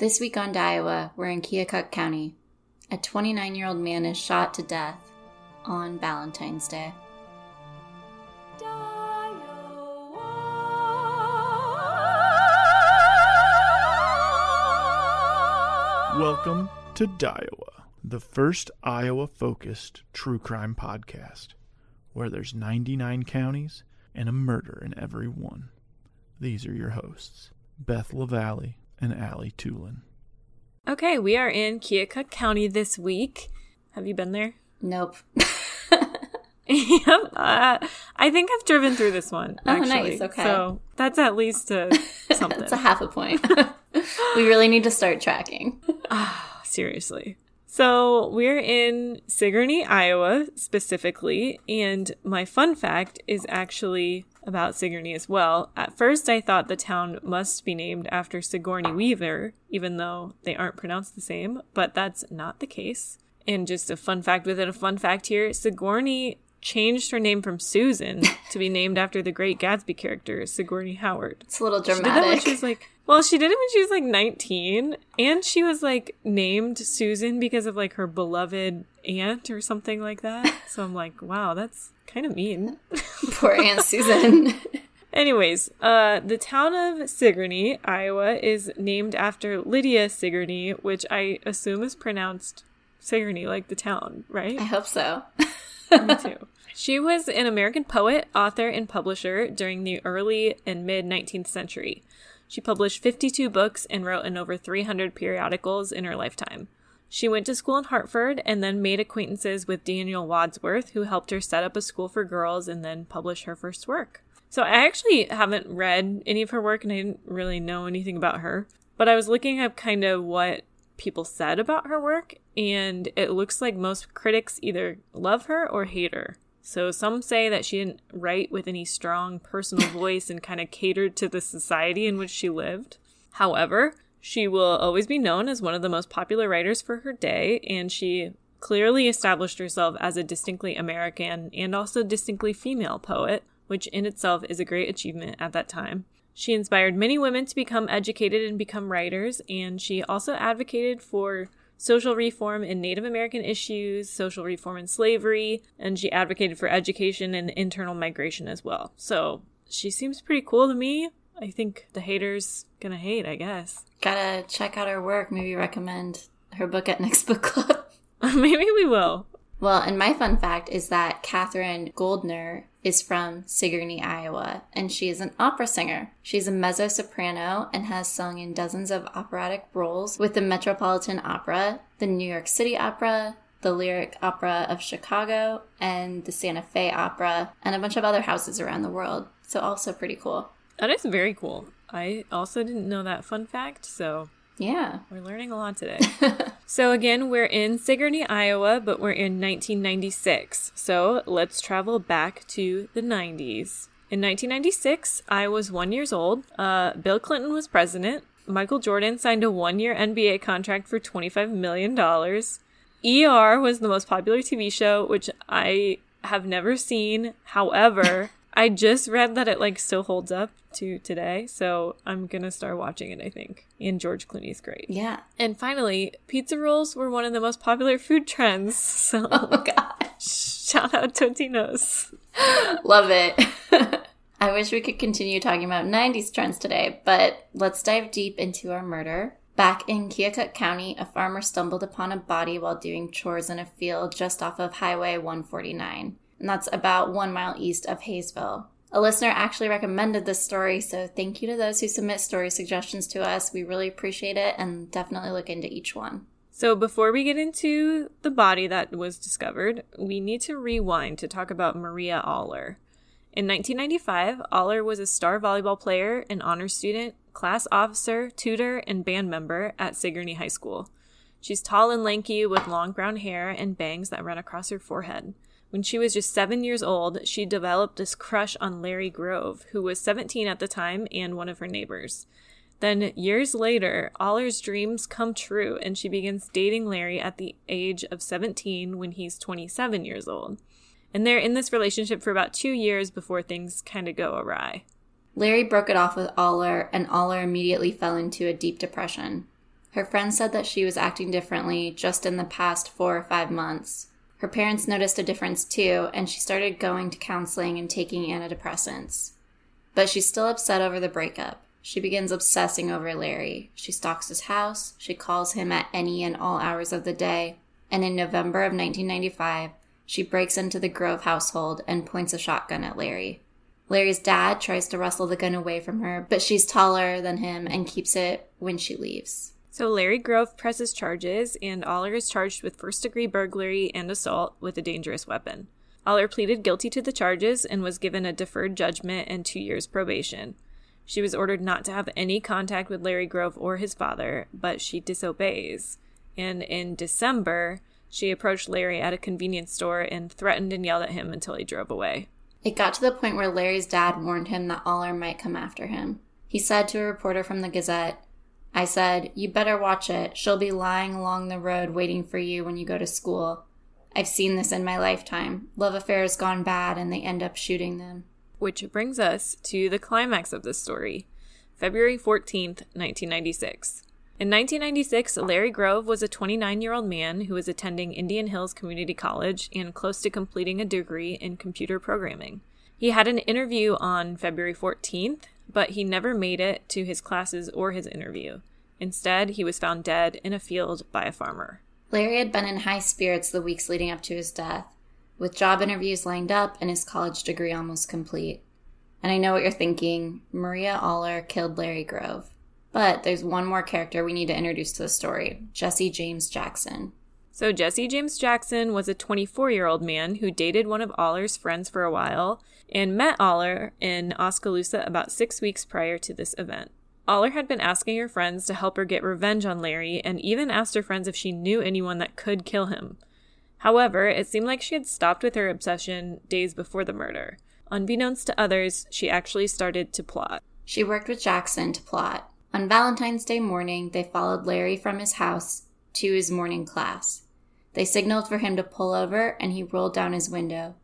This week on DIEOWA, we're in Keokuk County. A 29 year old man is shot to death on Valentine's Day. Welcome to DIEOWA, the first Iowa focused true crime podcast, where there's 99 counties and a murder in every one. These are your hosts, Beth LaValle and Allie Tulin. Okay, we are in Keokuk County this week. Have you been there? Nope. yep. Uh, I think I've driven through this one. Oh, Actually. nice, okay. So that's at least a, something. That's a half a point. we really need to start tracking. Seriously. So we're in Sigourney, Iowa, specifically, and my fun fact is actually about Sigourney as well. At first, I thought the town must be named after Sigourney Weaver, even though they aren't pronounced the same, but that's not the case. And just a fun fact within a fun fact here Sigourney changed her name from Susan to be named after the great Gatsby character, Sigourney Howard. It's a little She did that when dramatic. she was like, well, she did it when she was like 19, and she was like named Susan because of like her beloved aunt or something like that. So I'm like, wow, that's kind of mean. Poor Aunt Susan. Anyways, uh, the town of Sigourney, Iowa, is named after Lydia Sigourney, which I assume is pronounced Sigourney, like the town, right? I hope so. Me too. She was an American poet, author, and publisher during the early and mid 19th century. She published 52 books and wrote in over 300 periodicals in her lifetime. She went to school in Hartford and then made acquaintances with Daniel Wadsworth, who helped her set up a school for girls and then publish her first work. So I actually haven't read any of her work and I didn't really know anything about her, but I was looking up kind of what people said about her work, and it looks like most critics either love her or hate her. So some say that she didn't write with any strong personal voice and kind of catered to the society in which she lived. However, she will always be known as one of the most popular writers for her day, and she clearly established herself as a distinctly American and also distinctly female poet, which in itself is a great achievement at that time. She inspired many women to become educated and become writers, and she also advocated for social reform in Native American issues, social reform in slavery, and she advocated for education and internal migration as well. So she seems pretty cool to me. I think the haters gonna hate, I guess. Gotta check out her work. Maybe recommend her book at next book club. Maybe we will. Well, and my fun fact is that Katharine Goeldner is from Sigourney, Iowa, and she is an opera singer. She's a mezzo soprano and has sung in dozens of operatic roles with the Metropolitan Opera, the New York City Opera, the Lyric Opera of Chicago, and the Santa Fe Opera, and a bunch of other houses around the world. So, also pretty cool. That is very cool. I also didn't know that fun fact, so Yeah. We're learning a lot today. so, again, we're in Sigourney, Iowa, but we're in 1996. So, let's travel back to the 90s. In 1996, I was one years old. Uh, Bill Clinton was president. Michael Jordan signed a one year NBA contract for $25 million. ER was the most popular TV show, which I have never seen. However, I just read that it like still holds up to today, so I'm gonna start watching it. I think, and George Clooney's great. Yeah. And finally, pizza rolls were one of the most popular food trends. So Oh, God. shout out Totino's. Love it. I wish we could continue talking about 90s trends today, but let's dive deep into our murder. Back in Keokuk County, a farmer stumbled upon a body while doing chores in a field just off of Highway 149, and that's about one mile east of Hayesville. A listener actually recommended this story, so thank you to those who submit story suggestions to us. We really appreciate it and definitely look into each one. So before we get into the body that was discovered, we need to rewind to talk about Maria Aller. In 1995, Aller was a star volleyball player, an honor student, class officer, tutor, and band member at Sigourney High School. She's tall and lanky with long brown hair and bangs that run across her forehead. When she was just seven years old, she developed this crush on Larry Grove, who was 17 at the time and one of her neighbors. Then, years later, Aller's dreams come true and she begins dating Larry at the age of 17 when he's 27 years old. And they're in this relationship for about two years before things kind of go awry. Larry broke it off with Aller, and Aller immediately fell into a deep depression. Her friends said that she was acting differently just in the past four or five months. Her parents noticed a difference too, and she started going to counseling and taking antidepressants. But she's still upset over the breakup. She begins obsessing over Larry. She stalks his house, she calls him at any and all hours of the day, and in November of 1995, she breaks into the Grove household and points a shotgun at Larry. Larry's dad tries to wrestle the gun away from her, but she's taller than him and keeps it when she leaves. So Larry Grove presses charges, and Aller is charged with first degree burglary and assault with a dangerous weapon. Aller pleaded guilty to the charges and was given a deferred judgment and two years probation. She was ordered not to have any contact with Larry Grove or his father, but she disobeys. And in December, she approached Larry at a convenience store and threatened and yelled at him until he drove away. It got to the point where Larry's dad warned him that Aller might come after him. He said to a reporter from the Gazette, I said, You better watch it. She'll be lying along the road waiting for you when you go to school. I've seen this in my lifetime. Love affairs gone bad and they end up shooting them. Which brings us to the climax of this story February 14th, 1996. In 1996, Larry Grove was a 29 year old man who was attending Indian Hills Community College and close to completing a degree in computer programming. He had an interview on February 14th, but he never made it to his classes or his interview. Instead, he was found dead in a field by a farmer. Larry had been in high spirits the weeks leading up to his death, with job interviews lined up and his college degree almost complete. And I know what you're thinking Maria Aller killed Larry Grove. But there's one more character we need to introduce to the story Jesse James Jackson. So, Jesse James Jackson was a 24 year old man who dated one of Aller's friends for a while and met Aller in Oskaloosa about six weeks prior to this event. Aller had been asking her friends to help her get revenge on Larry and even asked her friends if she knew anyone that could kill him. However, it seemed like she had stopped with her obsession days before the murder. Unbeknownst to others, she actually started to plot. She worked with Jackson to plot. On Valentine's Day morning, they followed Larry from his house to his morning class. They signaled for him to pull over, and he rolled down his window.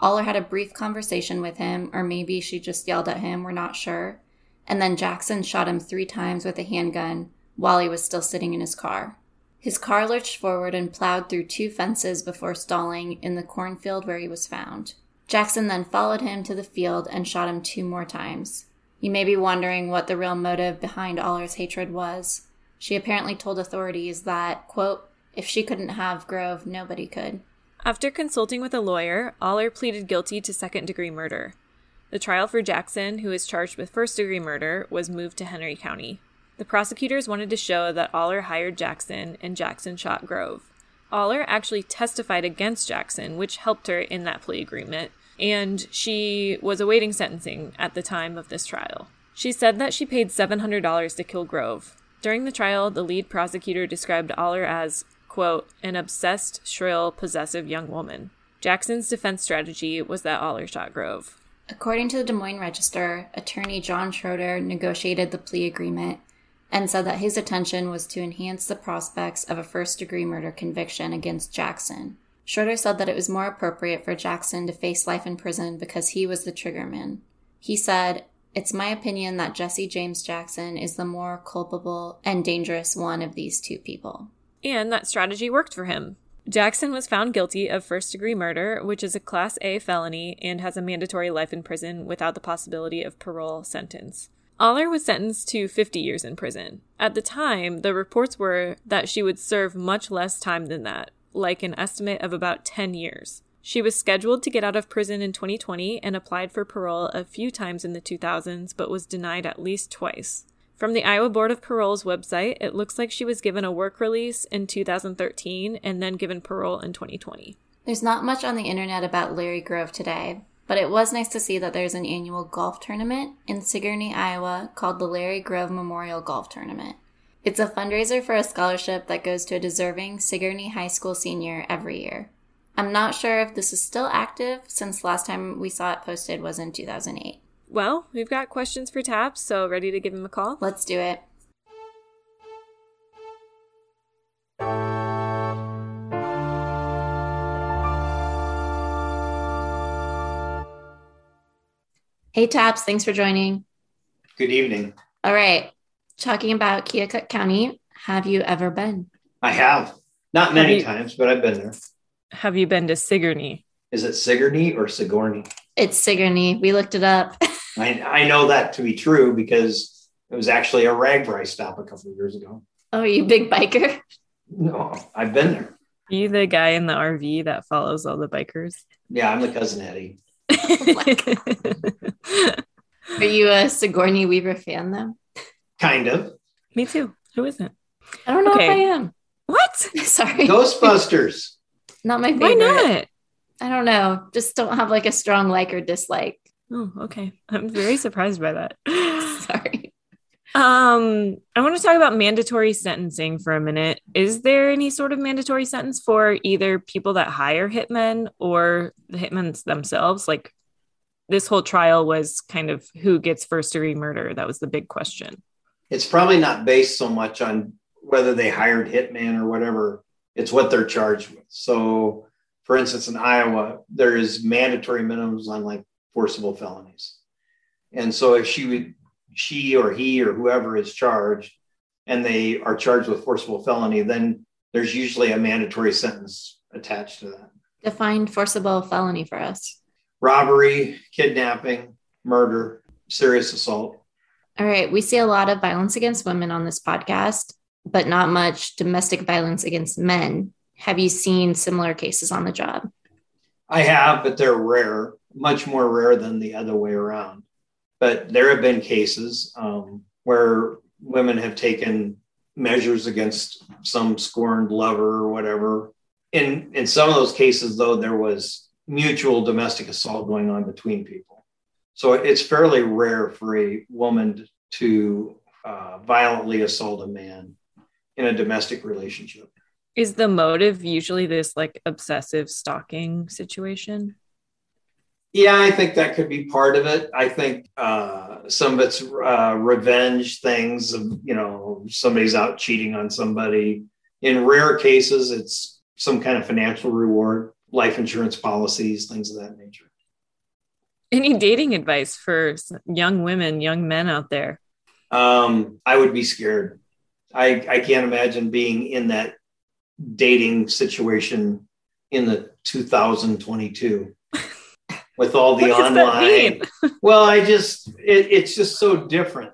Aller had a brief conversation with him, or maybe she just yelled at him, we're not sure. And then Jackson shot him three times with a handgun while he was still sitting in his car. His car lurched forward and plowed through two fences before stalling in the cornfield where he was found. Jackson then followed him to the field and shot him two more times. You may be wondering what the real motive behind Aller's hatred was. She apparently told authorities that, quote, if she couldn't have Grove, nobody could. After consulting with a lawyer, Aller pleaded guilty to second degree murder. The trial for Jackson, who is charged with first degree murder, was moved to Henry County. The prosecutors wanted to show that Aller hired Jackson and Jackson shot Grove. Aller actually testified against Jackson, which helped her in that plea agreement, and she was awaiting sentencing at the time of this trial. She said that she paid $700 to kill Grove. During the trial, the lead prosecutor described Aller as, quote, an obsessed, shrill, possessive young woman. Jackson's defense strategy was that Aller shot Grove. According to the Des Moines Register, attorney John Schroeder negotiated the plea agreement and said that his intention was to enhance the prospects of a first degree murder conviction against Jackson. Schroeder said that it was more appropriate for Jackson to face life in prison because he was the triggerman. He said, It's my opinion that Jesse James Jackson is the more culpable and dangerous one of these two people. And that strategy worked for him. Jackson was found guilty of first degree murder, which is a Class A felony and has a mandatory life in prison without the possibility of parole sentence. Aller was sentenced to 50 years in prison. At the time, the reports were that she would serve much less time than that, like an estimate of about 10 years. She was scheduled to get out of prison in 2020 and applied for parole a few times in the 2000s, but was denied at least twice. From the Iowa Board of Parole's website, it looks like she was given a work release in 2013 and then given parole in 2020. There's not much on the internet about Larry Grove today, but it was nice to see that there's an annual golf tournament in Sigourney, Iowa called the Larry Grove Memorial Golf Tournament. It's a fundraiser for a scholarship that goes to a deserving Sigourney High School senior every year. I'm not sure if this is still active since last time we saw it posted was in 2008. Well, we've got questions for Taps, so ready to give him a call? Let's do it. Hey, Taps, thanks for joining. Good evening. All right talking about Keokuk County. have you ever been? I have. Not many you- times, but I've been there. Have you been to Sigourney? Is it Sigourney or Sigourney? It's Sigourney. We looked it up. I, I know that to be true because it was actually a RAGBRAI stop a couple of years ago. oh, you big biker? No, I've been there. Are you the guy in the RV that follows all the bikers? Yeah, I'm the cousin Eddie. Are you a Sigourney Weaver fan though? Kind of. Me too. Who isn't? I don't know Okay. if I am. What? Sorry. Ghostbusters. Not my favorite. Why not? I don't know. Just don't have like a strong like or dislike. Oh, okay. I'm very surprised by that. Sorry. Um, I want to talk about mandatory sentencing for a minute. Is there any sort of mandatory sentence for either people that hire hitmen or the hitmen themselves? Like this whole trial was kind of who gets first degree murder. That was the big question. It's probably not based so much on whether they hired hitman or whatever. It's what they're charged with. So, for instance, in Iowa, there is mandatory minimums on like forcible felonies. And so, if she would, she or he or whoever is charged, and they are charged with forcible felony, then there's usually a mandatory sentence attached to that. Define forcible felony for us. Robbery, kidnapping, murder, serious assault. All right. We see a lot of violence against women on this podcast, but not much domestic violence against men. Have you seen similar cases on the job? I have, but they're rare, much more rare than the other way around. But there have been cases um, where women have taken measures against some scorned lover or whatever. In in some of those cases, though, there was mutual domestic assault going on between people. So it's fairly rare for a woman to uh, violently assault a man in a domestic relationship. Is the motive usually this like obsessive stalking situation? Yeah, I think that could be part of it. I think uh, some of it's uh, revenge things of, you know, somebody's out cheating on somebody. In rare cases, it's some kind of financial reward, life insurance policies, things of that nature. Any dating advice for young women, young men out there? Um, I would be scared. I, I can't imagine being in that dating situation in the 2022 with all the What online. well, I just it, it's just so different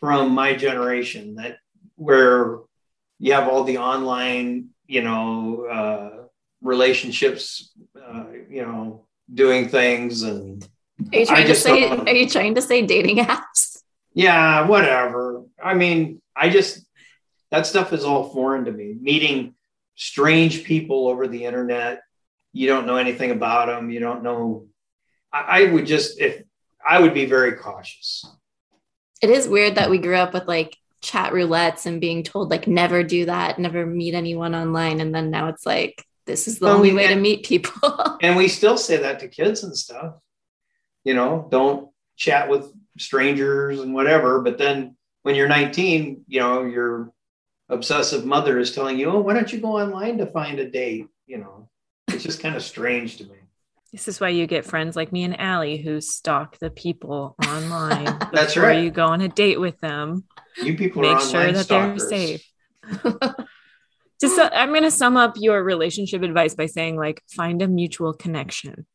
from my generation that where you have all the online, you know, uh, relationships, uh, you know, doing things and Are you trying to say are you trying to say dating apps? yeah, whatever. I mean, I just that stuff is all foreign to me. Meeting strange people over the internet, you don't know anything about them. You don't know. I, I would just if I would be very cautious. It is weird that we grew up with like chat roulettes and being told like never do that, never meet anyone online, and then now it's like this is the Well, only way to meet people. And we still say that to kids and stuff. You know, don't chat with strangers and whatever. But then when you're 19, you know, your obsessive mother is telling you, oh, why don't you go online to find a date? You know, it's just kind of strange to me. This is why you get friends like me and Allie who stalk the people online. That's before right. you go on a date with them. You people Make are sure that they're safe. Just, so, I'm going to sum up your relationship advice by saying, like, find a mutual connection.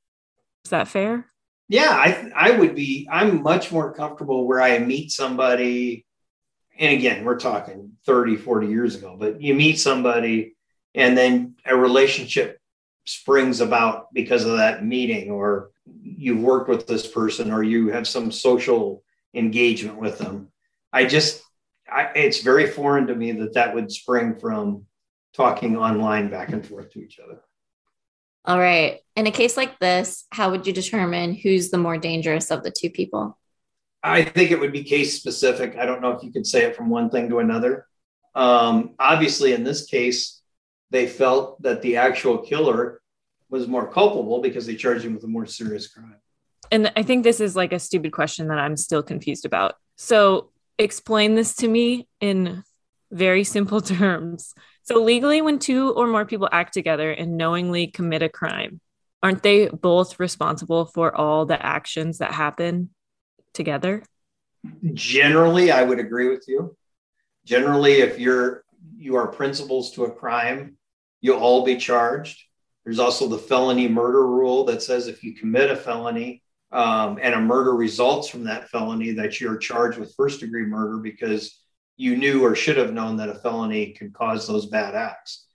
Is that fair? Yeah, I I would be. I'm much more comfortable where I meet somebody, and again, we're talking 30, 40 years ago. But you meet somebody, and then a relationship springs about because of that meeting, or you've worked with this person, or you have some social engagement with them. I just, I, it's very foreign to me that that would spring from talking online back and forth to each other. All right. In a case like this, how would you determine who's the more dangerous of the two people? I think it would be case specific. I don't know if you could say it from one thing to another. Um, obviously, in this case, they felt that the actual killer was more culpable because they charged him with a more serious crime. And I think this is like a stupid question that I'm still confused about. So, explain this to me in very simple terms. So, legally, when two or more people act together and knowingly commit a crime, aren't they both responsible for all the actions that happen together? Generally, I would agree with you. Generally, if you're you are principals to a crime, you'll all be charged. There's also the felony murder rule that says if you commit a felony um, and a murder results from that felony, that you're charged with first degree murder because you knew or should have known that a felony could cause those bad acts.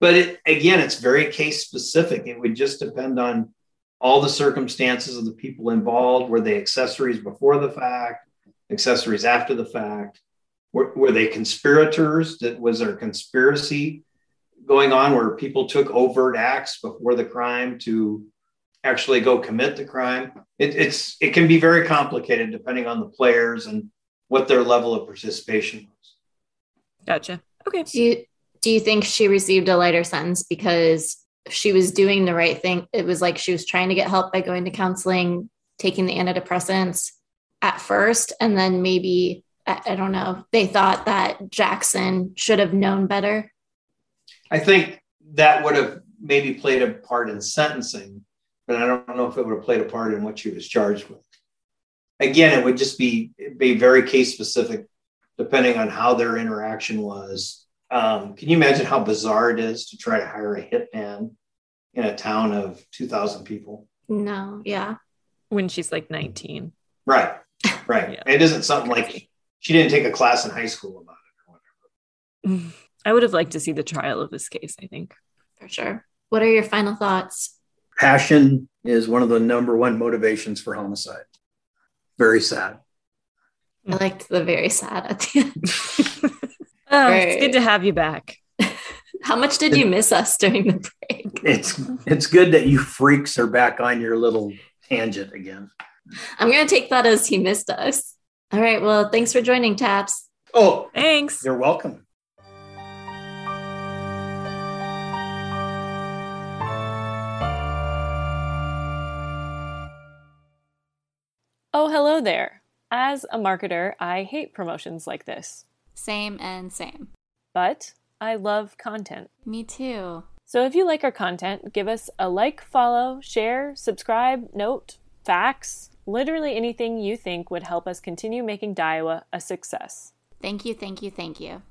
But it, again, it's very case specific. It would just depend on all the circumstances of the people involved. Were they accessories before the fact, accessories after the fact? Were, were they conspirators? That was there conspiracy going on where people took overt acts before the crime to actually go commit the crime? It, it's it can be very complicated depending on the players and what their level of participation was. Gotcha. Okay. Do you do you think she received a lighter sentence because she was doing the right thing? It was like she was trying to get help by going to counseling, taking the antidepressants at first, and then maybe I, I don't know. They thought that Jackson should have known better. I think that would have maybe played a part in sentencing, but I don't know if it would have played a part in what she was charged with. Again, it would just be be very case specific, depending on how their interaction was. Um, can you imagine how bizarre it is to try to hire a hitman in a town of two thousand people? No, yeah. When she's like 19. Right, right. Yeah. It isn't something like she didn't take a class in high school about it or whatever. I would have liked to see the trial of this case, I think. For sure. What are your final thoughts? Passion is one of the number one motivations for homicide. Very sad. I liked the very sad at the end. Oh, Right. It's good to have you back. How much did you miss us during the break? It's it's good that you freaks are back on your little tangent again. I'm going to take that as he missed us. All right. Well, thanks for joining, Taps. Oh, Thanks. you're welcome. Oh, hello there. As a marketer, I hate promotions like this, Same and same. but I love content. Me too. So if you like our content, give us a like, follow, share, subscribe, note, fax, literally anything you think would help us continue making DIEOWA a success. Thank you, thank you, thank you.